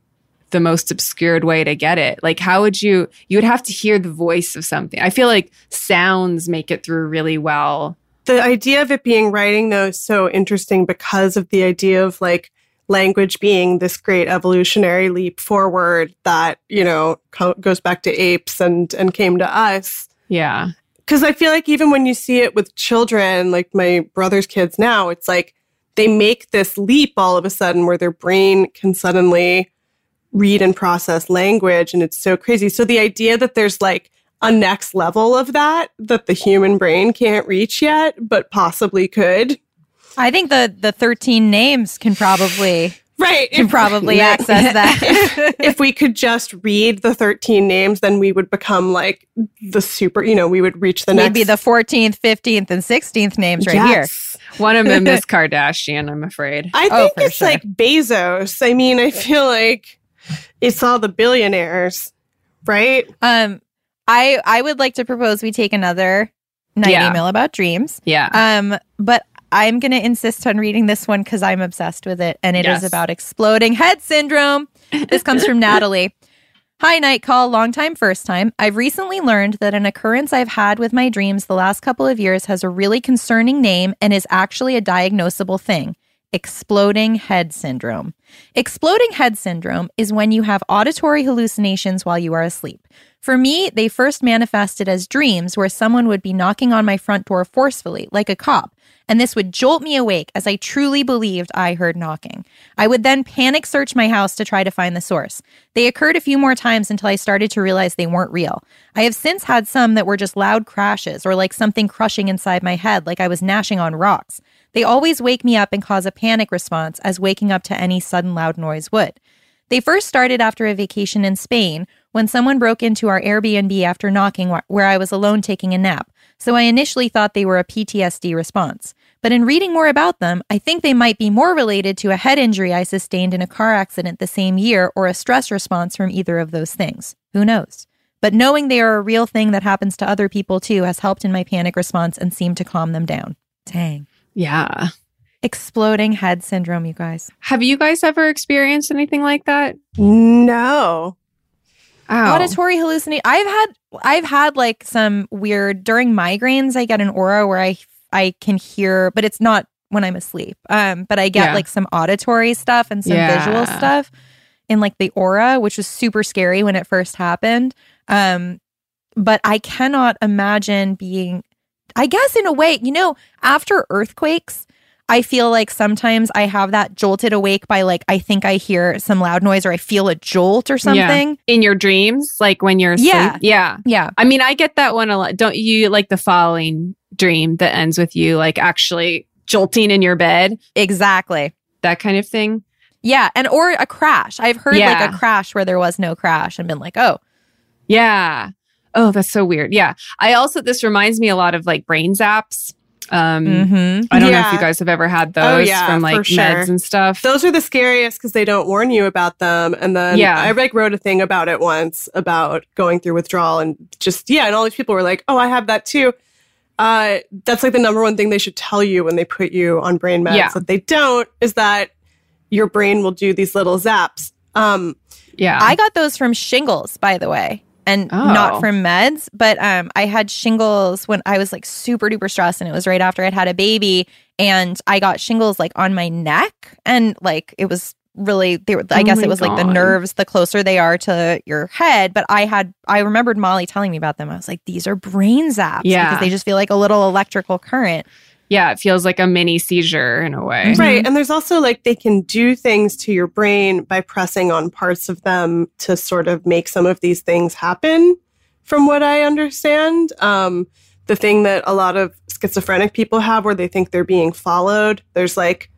the most obscured way to get it. Like, how would you, you would have to hear the voice of something. I feel like sounds make it through really well. The idea of it being writing though is so interesting because of the idea of like language being this great evolutionary leap forward that, you know, co- goes back to apes and and came to us. Yeah. Because I feel like even when you see it with children, like my brother's kids now, it's like they make this leap all of a sudden where their brain can suddenly read and process language. And it's so crazy. So the idea that there's like a next level of that that the human brain can't reach yet, but possibly could. I think the the 13 names can probably Right. can probably access that. if, if we could just read the 13 names, then we would become like the super, you know, we would reach the Maybe next. the 14th, 15th, and 16th names right here. One of them is Kardashian, I'm afraid. I Oh, think for it's sure. like Bezos. I mean, I feel like it's all the billionaires, right? Um, I I would like to propose we take another night Yeah. email about dreams. Yeah. Um, but I'm going to insist on reading this one because I'm obsessed with it, and it is Yes. about exploding head syndrome. This comes from Natalie. Hi, Night Call, long time, first time. I've recently learned that an occurrence I've had with my dreams the last couple of years has a really concerning name and is actually a diagnosable thing exploding head syndrome. Exploding head syndrome is when you have auditory hallucinations while you are asleep. For me, they first manifested as dreams where someone would be knocking on my front door forcefully, like a cop, and this would jolt me awake as I truly believed I heard knocking. I would then panic search my house to try to find the source. They occurred a few more times until I started to realize they weren't real. I have since had some that were just loud crashes or like something crushing inside my head, like I was gnashing on rocks. They always wake me up and cause a panic response, as waking up to any sudden loud noise would. They first started after a vacation in Spain when someone broke into our Airbnb after knocking wh- where I was alone taking a nap. So I initially thought they were a PTSD response. But in reading more about them, I think they might be more related to a head injury I sustained in a car accident the same year or a stress response from either of those things. Who knows? But knowing they are a real thing that happens to other people too has helped in my panic response and seemed to calm them down. Dang. Yeah. Exploding head syndrome, you guys. Have you guys ever experienced anything like that? No. Ow. auditory hallucination i've had i've had like some weird during migraines i get an aura where i i can hear but it's not when i'm asleep um but i get Yeah. like some auditory stuff and some visual stuff in like the aura which was super scary when it first happened um but i cannot imagine being i guess in a way you know after earthquakes I feel like sometimes I have that jolted awake by like I think I hear some loud noise or I feel a jolt or something. Yeah. in your dreams, like when you're asleep. Yeah. yeah, Yeah. I mean, I get that one a lot. Don't you like the following dream that ends with you like actually jolting in your bed? Exactly. That kind of thing. Yeah, and or a crash. I've heard Yeah. like a crash where there was no crash and been like, "Oh, Yeah. Oh, that's so weird. Yeah. I also this reminds me a lot of like brain zaps. Um Mhm. I don't know if you guys have ever had those Oh, yeah, from like sure. meds and stuff. Those are the scariest because they don't warn you about them. And then Yeah. I like wrote a thing about it once about going through withdrawal and just yeah, and all these people were like, "Oh, I have that too." Uh, that's like the number one thing they should tell you when they put you on brain meds. Yeah. That they don't is that your brain will do these little zaps. Um, yeah. I got those from shingles, by the way, and Oh. not from meds. But um, I had shingles when I was like super duper stressed, and it was right after I'd had a baby, and I got shingles like on my neck, and like it was really they were. I Oh guess it was like the nerves. The closer they are to your head, but I had I remembered Molly telling me about them. I was like, these are brain zaps Yeah. because they just feel like a little electrical current. Yeah, it feels like a mini seizure in a way. Right. And there's also like they can do things to your brain by pressing on parts of them to sort of make some of these things happen, from what I understand. Um, the thing that a lot of schizophrenic people have where they think they're being followed, there's like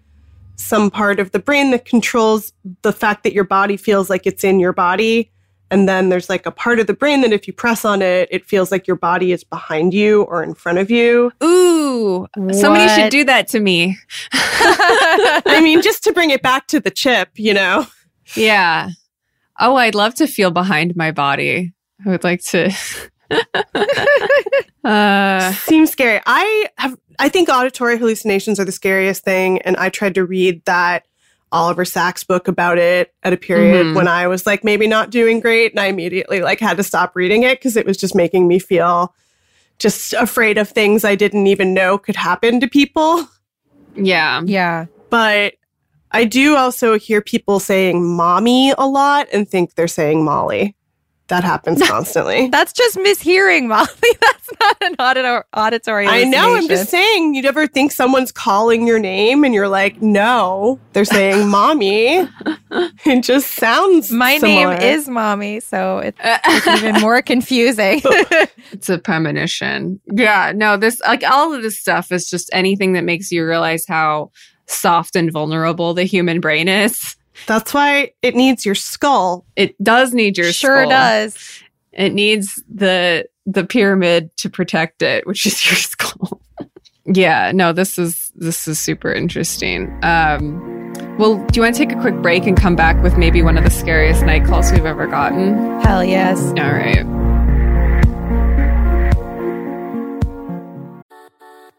some part of the brain that controls the fact that your body feels like it's in your body. And then there's like a part of the brain that if you press on it, it feels like your body is behind you or in front of you. Ooh, somebody should do that to me. I mean, just to bring it back to the chip, you know? Yeah. Oh, I'd love to feel behind my body. I would like to. uh, Seems scary. I have, I think auditory hallucinations are the scariest thing. And I tried to read that Oliver Sacks book about it at a period Mhm. when I was like maybe not doing great. And I immediately like had to stop reading it because it was just making me feel just afraid of things I didn't even know could happen to people. yeah. Yeah. But I do also hear people saying mommy a lot and think they're saying Molly. That happens constantly. That's just mishearing, Molly. That's not an auditor- auditory. I know. I'm just saying, you never think someone's calling your name and you're like, no, they're saying mommy. It just sounds My similar. name is mommy, so it's, it's even more confusing. it's a premonition. Yeah, no, this like all of this stuff is just anything that makes you realize how soft and vulnerable the human brain is. That's why it needs your skull. It does need your skull. Sure skull. does. It needs the the pyramid to protect it, which is your skull. yeah, no, this is this is super interesting. Um well, do you want to take a quick break and come back with maybe one of the scariest night calls we've ever gotten? Hell yes. All right.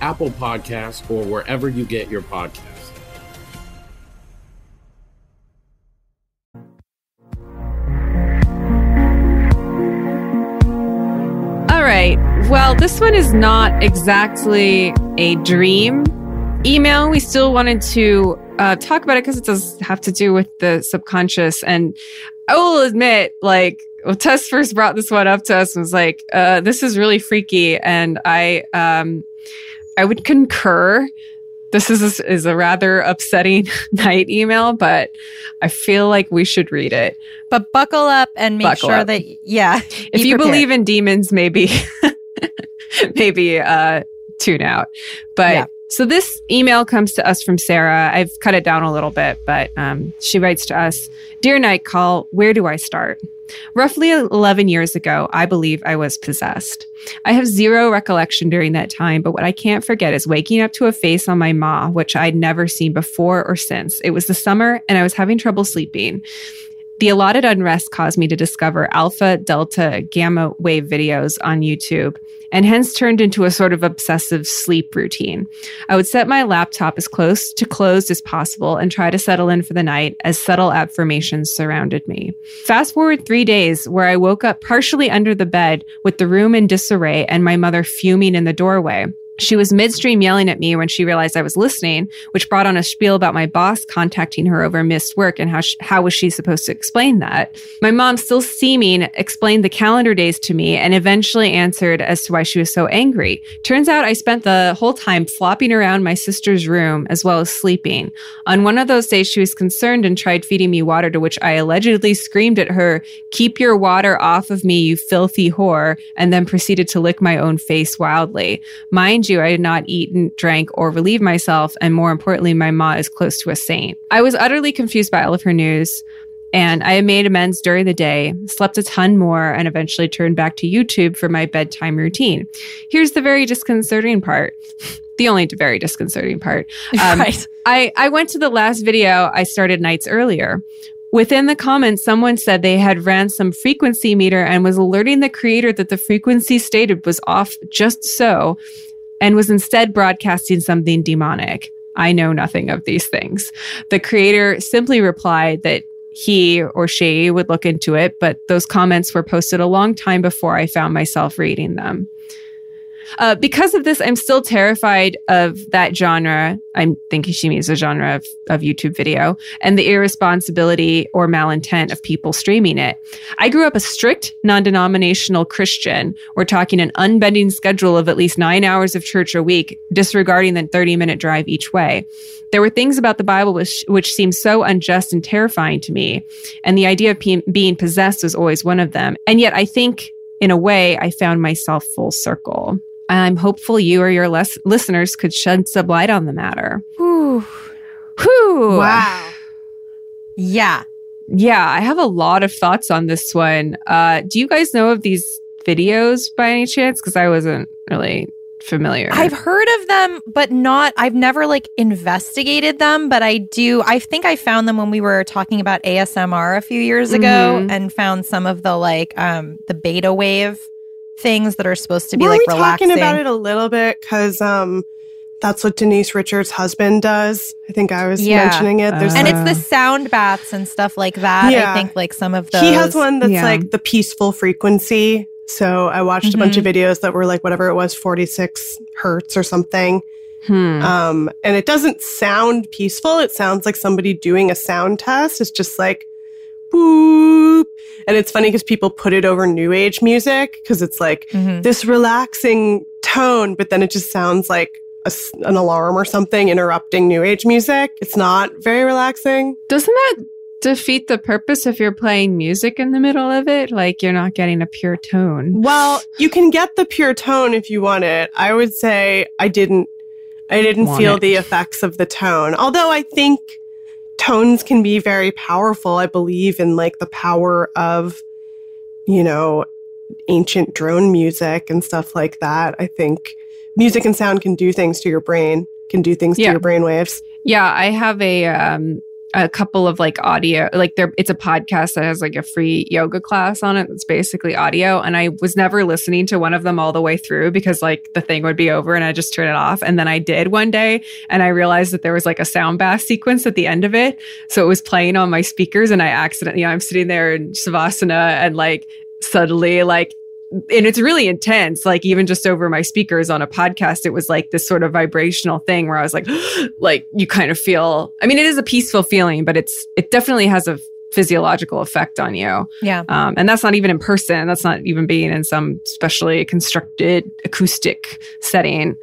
Apple Podcasts, or wherever you get your podcasts. All right. Well, this one is not exactly a dream email. We still wanted to uh, talk about it because it does have to do with the subconscious. And I will admit, like, well, Tess first brought this one up to us and was like, uh, this is really freaky. And I, um, I would concur. This is is a rather upsetting night email, but I feel like we should read it. But buckle up and make Buckle sure up. that yeah. If you believe in demons, maybe maybe uh tune out. But Yeah. so this email comes to us from Sarah. I've cut it down a little bit, but um, she writes to us Dear Night Call, where do I start? Roughly 11 years ago, I believe I was possessed. I have zero recollection during that time, but what I can't forget is waking up to a face on my ma, which I'd never seen before or since. It was the summer, and I was having trouble sleeping. The allotted unrest caused me to discover alpha, delta, gamma wave videos on YouTube, and hence turned into a sort of obsessive sleep routine. I would set my laptop as close to closed as possible and try to settle in for the night as subtle affirmations surrounded me. Fast forward three days, where I woke up partially under the bed with the room in disarray and my mother fuming in the doorway. She was midstream yelling at me when she realized I was listening, which brought on a spiel about my boss contacting her over missed work and how how was she supposed to explain that. My mom, still seeming, explained the calendar days to me and eventually answered as to why she was so angry. Turns out I spent the whole time flopping around my sister's room as well as sleeping. On one of those days, she was concerned and tried feeding me water, to which I allegedly screamed at her, "Keep your water off of me, you filthy whore!" and then proceeded to lick my own face wildly. Mind you, I had not eaten, drank, or relieved myself, and more importantly, my ma is close to a saint. I was utterly confused by all of her news. And I made amends during the day, slept a ton more, and eventually turned back to YouTube for my bedtime routine. Here's the very disconcerting part. The only very disconcerting part. Um, Right. I, I went to the last video I started nights earlier. Within the comments, someone said they had ran some frequency meter and was alerting the creator that the frequency stated was off just so and was instead broadcasting something demonic. I know nothing of these things. The creator simply replied that he or she would look into it, but those comments were posted a long time before I found myself reading them. Uh, because of this, I'm still terrified of that genre. I'm thinking she means a genre of, of YouTube video and the irresponsibility or malintent of people streaming it. I grew up a strict, non denominational Christian. We're talking an unbending schedule of at least nine hours of church a week, disregarding the 30 minute drive each way. There were things about the Bible which, which seemed so unjust and terrifying to me. And the idea of being possessed was always one of them. And yet, I think in a way, I found myself full circle. I'm hopeful you or your les- listeners could shed some light on the matter. Whew. Whew. Wow. Yeah. Yeah, I have a lot of thoughts on this one. Uh, do you guys know of these videos by any chance? Because I wasn't really familiar. I've heard of them, but not, I've never like investigated them, but I do, I think I found them when we were talking about ASMR a few years ago Mhm. and found some of the like, um, the beta wave things that are supposed to be Were like we relaxing. talking about it a little bit? Because um, that's what Denise Richards' husband does. I think I was mentioning it. There's And it's the sound baths and stuff like that. Yeah. I think like some of those. He has one that's like the peaceful frequency. So I watched a bunch of videos that were like whatever it was, 46 hertz or something. Hmm. Um, and it doesn't sound peaceful. It sounds like somebody doing a sound test. It's just like boop. And it's funny because people put it over new age music because it's like mm-hmm. this relaxing tone, but then it just sounds like a an alarm or something interrupting new age music. It's not very relaxing. Doesn't that defeat the purpose if you're playing music in the middle of it? Like you're not getting a pure tone. Well, you can get the pure tone if you want it. I would say I didn't I didn't Want feel it. the effects of the tone. Although I think tones can be very powerful. I believe in like the power of you know ancient drone music and stuff like that. I think music and sound can do things to your brain, can do things Yeah. to your brain waves. Yeah, I have a um a couple of like audio like there it's a podcast that has like a free yoga class on it that's basically audio and I was never listening to one of them all the way through because like the thing would be over and I just turn it off and then I did one day and I realized that there was like a sound bath sequence at the end of it so it was playing on my speakers and I accidentally you know I'm sitting there in savasana and like suddenly like and it's really intense like even just over my speakers on a podcast it was like this sort of vibrational thing where i was like like you kind of feel i mean it is a peaceful feeling but it's it definitely has a physiological effect on you Yeah. um, and that's not even in person that's not even being in some specially constructed acoustic setting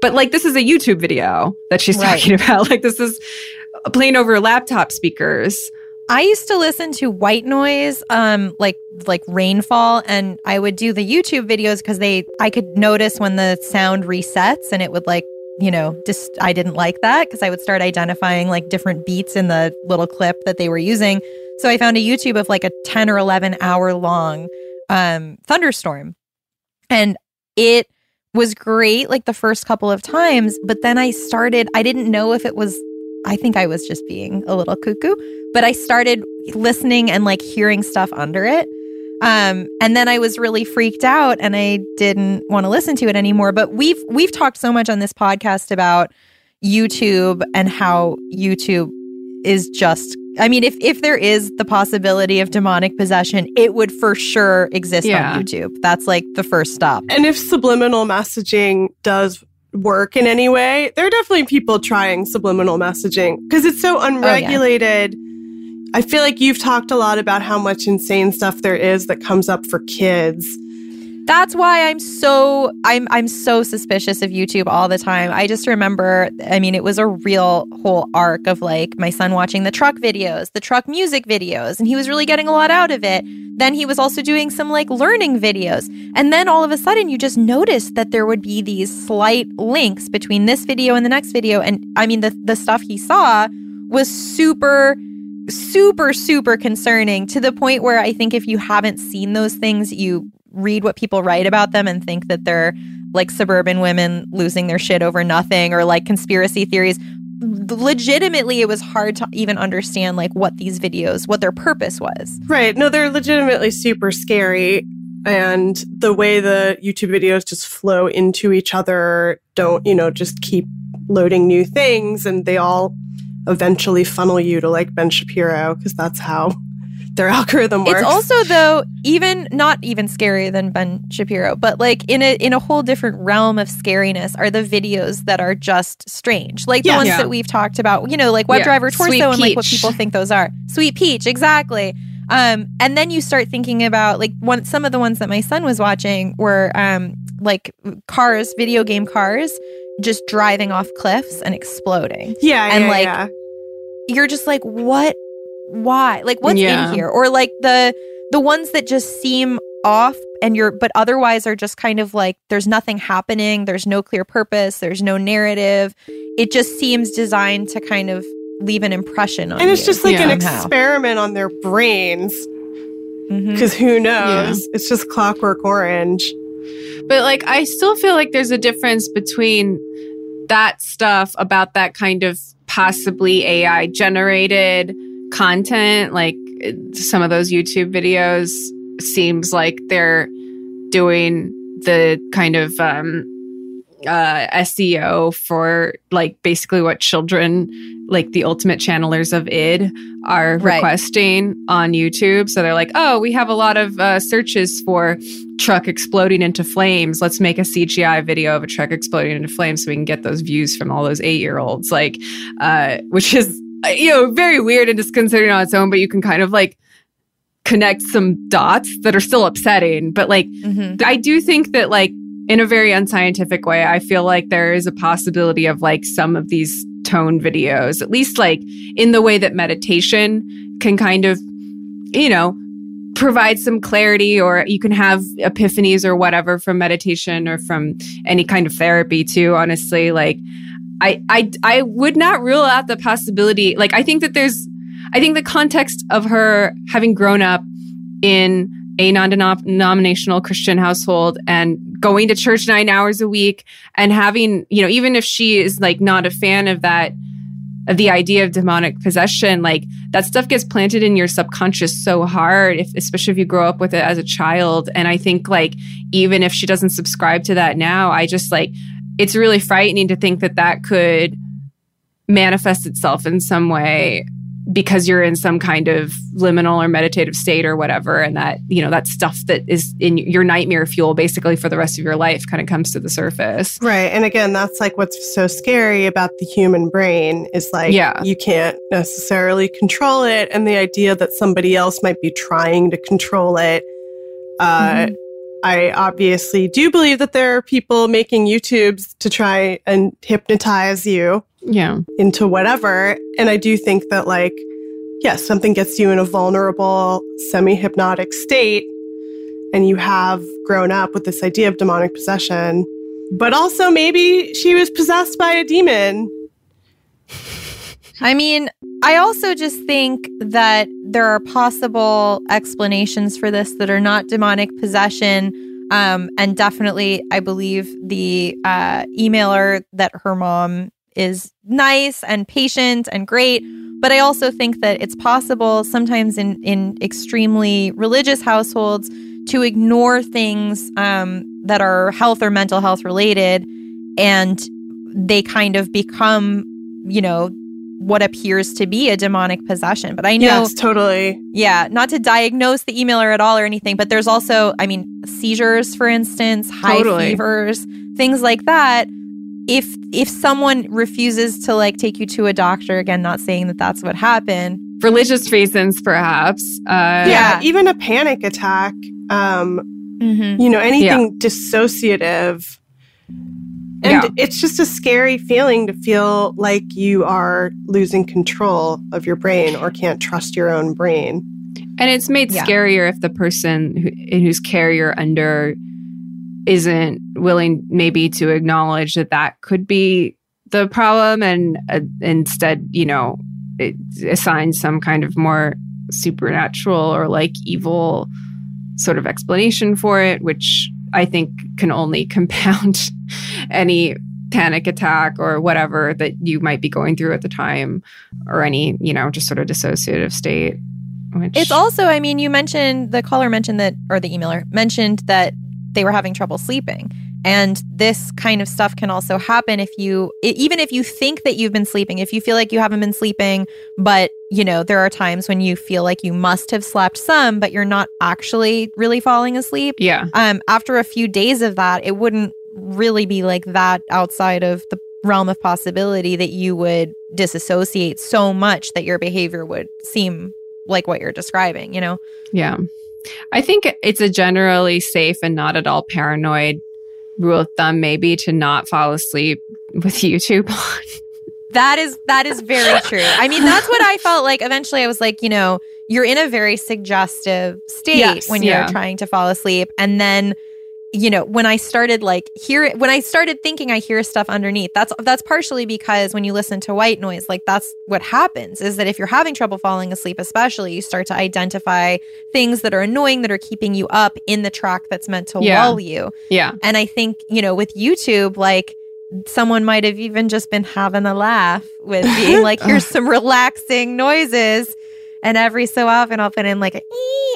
but like this is a youtube video that she's Right. talking about like this is playing over laptop speakers I used to listen to white noise, um, like like rainfall, and I would do the YouTube videos because they I could notice when the sound resets, and it would like you know just I didn't like that because I would start identifying like different beats in the little clip that they were using. So I found a YouTube of like a ten or eleven hour long um, thunderstorm, and it was great like the first couple of times, but then I started I didn't know if it was I think I was just being a little cuckoo, but I started listening and like hearing stuff under it. Um, and then I was really freaked out and I didn't want to listen to it anymore. But we've we've talked so much on this podcast about YouTube and how YouTube is just I mean, if if there is the possibility of demonic possession, it would for sure exist Yeah. on YouTube. That's like the first stop. And if subliminal messaging does work in any way, there are definitely people trying subliminal messaging because it's so oh, unregulated. I feel like you've talked a lot about how much insane stuff there is that comes up for kids. That's why I'm so I'm I'm so suspicious of YouTube all the time. I just remember I mean it was a real whole arc of like my son watching the truck videos, the truck music videos and he was really getting a lot out of it. Then he was also doing some like learning videos. And then all of a sudden you just noticed that there would be these slight links between this video and the next video and I mean the the stuff he saw was super super super concerning to the point where I think if you haven't seen those things you read what people write about them and think that they're like suburban women losing their shit over nothing or like conspiracy theories legitimately it was hard to even understand like what these videos what their purpose was Right. No, they're legitimately super scary. And the way the YouTube videos just flow into each other don't, you know, just keep loading new things and they all eventually funnel you to like Ben Shapiro because that's how their algorithm works. It's also though even not even scarier than Ben Shapiro, but like in a in a whole different realm of scariness are the videos that are just strange. Like the ones Yeah. that we've talked about, you know, like Web Yeah. Driver Torso Sweet and like what people think those are. Sweet Peach, exactly. Um, and then you start thinking about like one some of the ones that my son was watching were um like cars, video game cars, just driving off cliffs and exploding. Yeah, and yeah, like yeah. you're just like what why like what's Yeah. in here or like the the ones that just seem off and you're but otherwise are just kind of like there's nothing happening there's no clear purpose there's no narrative it just seems designed to kind of leave an impression on you. and it's you just like an somehow. experiment on their brains. Mm-hmm. Because who knows? It's just clockwork orange. But like, I still feel like there's a difference between that stuff about that kind of possibly AI generated content, like some of those YouTube videos seems like they're doing the kind of um uh, SEO for like basically what children, like the ultimate channelers of id, are Right. requesting on YouTube. So they're like, oh, we have a lot of uh, searches for truck exploding into flames. Let's make a CGI video of a truck exploding into flames so we can get those views from all those eight year olds. Like, uh, which is, Uh, you know, very weird and disconcerting on its own, but you can kind of like connect some dots that are still upsetting. But like, mm-hmm. I do think that like in a very unscientific way, I feel like there is a possibility of like some of these tone videos, at least like in the way that meditation can kind of, you know, provide some clarity or you can have epiphanies or whatever from meditation or from any kind of therapy too honestly like I, I I would not rule out the possibility. Like I think that there's, I think the context of her having grown up in a non-denominational Christian household and going to church nine hours a week and having, you know, even if she is like not a fan of that, of the idea of demonic possession, like that stuff gets planted in your subconscious so hard, if, especially if you grow up with it as a child. And I think like even if she doesn't subscribe to that now, I just like it's really frightening to think that that could manifest itself in some way because you're in some kind of liminal or meditative state or whatever and that you know that stuff that is in your nightmare fuel basically for the rest of your life kind of comes to the surface Right. And again, that's like what's so scary about the human brain is like Yeah. you can't necessarily control it. And the idea that somebody else might be trying to control it. Uh, Mm-hmm. I obviously do believe that there are people making YouTubes to try and hypnotize you yeah into whatever. And I do think that, like, yes, something gets you in a vulnerable, semi hypnotic state, and you have grown up with this idea of demonic possession. But also, maybe she was possessed by a demon. I mean, I also just think that there are possible explanations for this that are not demonic possession. Um, and definitely, I believe the uh, emailer that her mom is nice and patient and great. But I also think that it's possible sometimes in, in extremely religious households to ignore things um, that are health or mental health related. And they kind of become, you know, what appears to be a demonic possession. But I know Yes, totally. yeah, not to diagnose the emailer at all or anything, but there's also, I mean, seizures, for instance, high Totally. fevers, things like that. If if someone refuses to like take you to a doctor, again, not saying that that's what happened. religious reasons perhaps uh yeah, even a panic attack, um, Mm-hmm. you know, anything dissociative. And Yeah. it's just a scary feeling to feel like you are losing control of your brain or can't trust your own brain. And it's made Yeah. scarier if the person who, in whose care you're under isn't willing, maybe, to acknowledge that that could be the problem, and uh, instead, you know, it assigns some kind of more supernatural or like evil sort of explanation for it, which I think can only compound any panic attack or whatever that you might be going through at the time, or any, you know, just sort of dissociative state. Which It's also, I mean, you mentioned the caller mentioned that, or the emailer mentioned that they were having trouble sleeping. And this kind of stuff can also happen if you, even if you think that you've been sleeping, if you feel like you haven't been sleeping, but you know, there are times when you feel like you must have slept some, but you're not actually really falling asleep. Yeah. Um, after a few days of that, it wouldn't really be like that outside of the realm of possibility that you would disassociate so much that your behavior would seem like what you're describing, you know? Yeah. I think it's a generally safe and not at all paranoid rule of thumb, maybe, to not fall asleep with YouTube on. That is that is very true. I mean, that's what I felt like. Eventually, I was like, you know, you're in a very suggestive state Yes, when you're yeah. trying to fall asleep, and then, you know, when I started like hear when I started thinking I hear stuff underneath. That's that's partially because when you listen to white noise, like that's what happens is that if you're having trouble falling asleep, especially, you start to identify things that are annoying that are keeping you up in the track that's meant to Yeah. lull you. Yeah. And I think, you know, with YouTube, like someone might have even just been having a laugh with being like, here's some relaxing noises. And every so often, I'll put in like a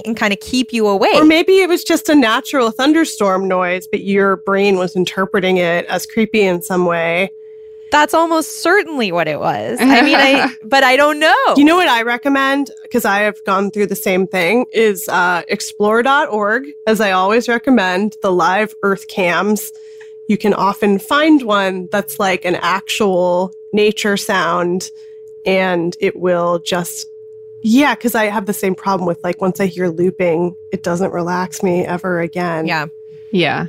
and kind of keep you awake. Or maybe it was just a natural thunderstorm noise, but your brain was interpreting it as creepy in some way. That's almost certainly what it was. I mean, I but I don't know. You know what I recommend? Because I have gone through the same thing, is uh, explore.org, as I always recommend, the live earth cams. You can often find one that's like an actual nature sound, and it will just, yeah, because I have the same problem with like once I hear looping, it doesn't relax me ever again. Yeah. Yeah.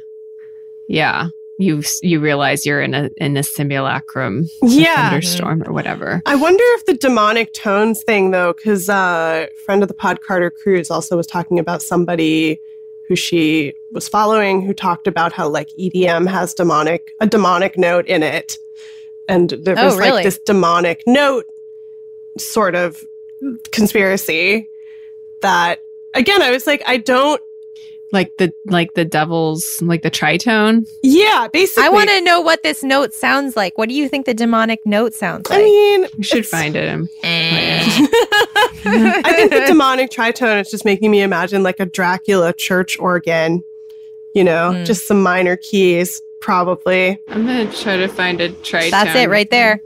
Yeah. You you realize you're in a in a simulacrum, Yeah. thunderstorm or whatever. I wonder if the demonic tones thing, though, because uh, friend of the pod, Carter Cruise, also was talking about somebody who she was following who talked about how like EDM has demonic a demonic note in it, and there Oh, was really? like this demonic note sort of conspiracy that again I was like I don't Like the like the devil's like the tritone. yeah basically I want to know what this note sounds like. What do you think the demonic note sounds like? I mean You should find it. and play it. I think the demonic tritone is just making me imagine like a Dracula church organ, you know, Hmm. just some minor keys, probably. I'm gonna try to find a tritone. That's it right there.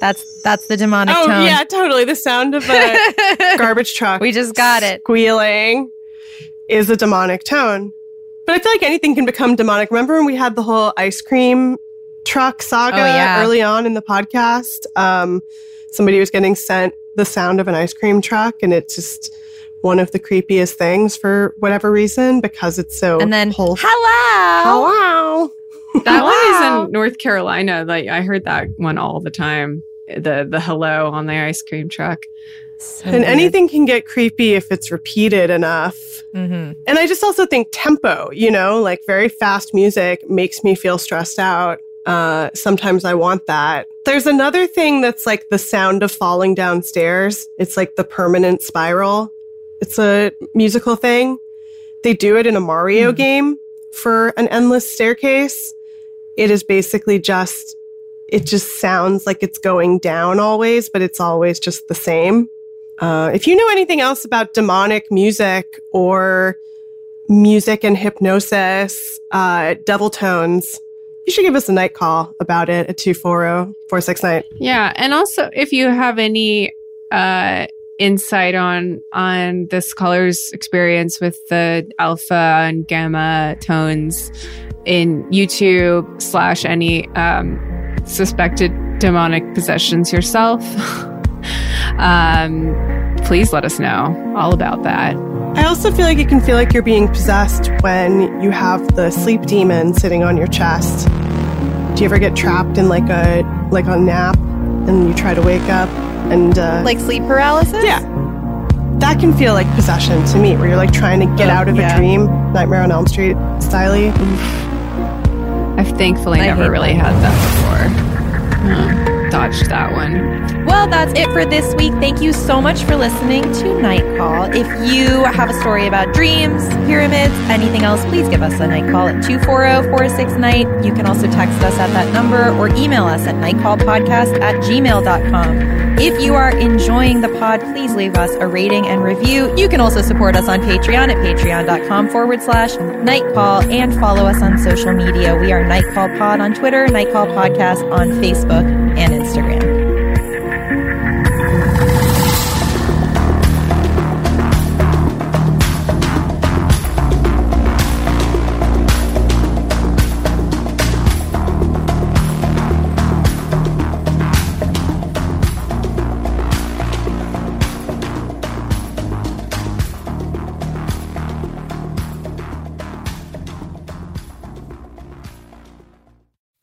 That's that's the demonic oh tone. yeah, totally. The sound of a garbage truck. We just got it. Squealing is a demonic tone. But I feel like anything can become demonic. Remember when we had the whole ice cream truck saga Oh, yeah. early on in the podcast? Um, somebody was getting sent the sound of an ice cream truck, and it's just one of the creepiest things for whatever reason because it's so And then whole- hello. Hello. That one is in North Carolina. Like I heard that one all the time. The the hello on the ice cream truck. and anything can get creepy if it's repeated enough. Mm-hmm. And I just also think tempo, you know, like very fast music makes me feel stressed out. Uh, sometimes I want that. There's another thing that's like the sound of falling downstairs. It's like the permanent spiral. It's a musical thing. They do it in a Mario game for an endless staircase. It is basically just, it just sounds like it's going down always, but it's always just the same. Uh, if you know anything else about demonic music or music and hypnosis, uh, devil tones, you should give us a night call about it at 240 469. Yeah, and also if you have any uh insight on on this caller's experience with the alpha and gamma tones in YouTube slash any um suspected demonic possessions yourself. um please let us know all about that. I also feel like it can feel like you're being possessed when you have the sleep demon sitting on your chest. Do you ever get trapped in like a like a nap and you try to wake up and uh, Like sleep paralysis? Yeah. That can feel like possession to me, where you're like trying to get Oh, out of yeah. a dream, Nightmare on Elm Street styley. I've thankfully I never really that. had that before. Dodged that one. Well, that's it for this week. Thank you so much for listening to Night Call. If you have a story about dreams, pyramids, anything else, please give us a night call at 240-46-NIGHT. You can also text us at that number or email us at nightcallpodcast at gmail.com. If you are enjoying the pod, please leave us a rating and review. You can also support us on Patreon at patreon.com forward slash nightcall and follow us on social media. We are Nightcall Pod on Twitter, Nightcall Podcast on Facebook and Instagram. Instagram.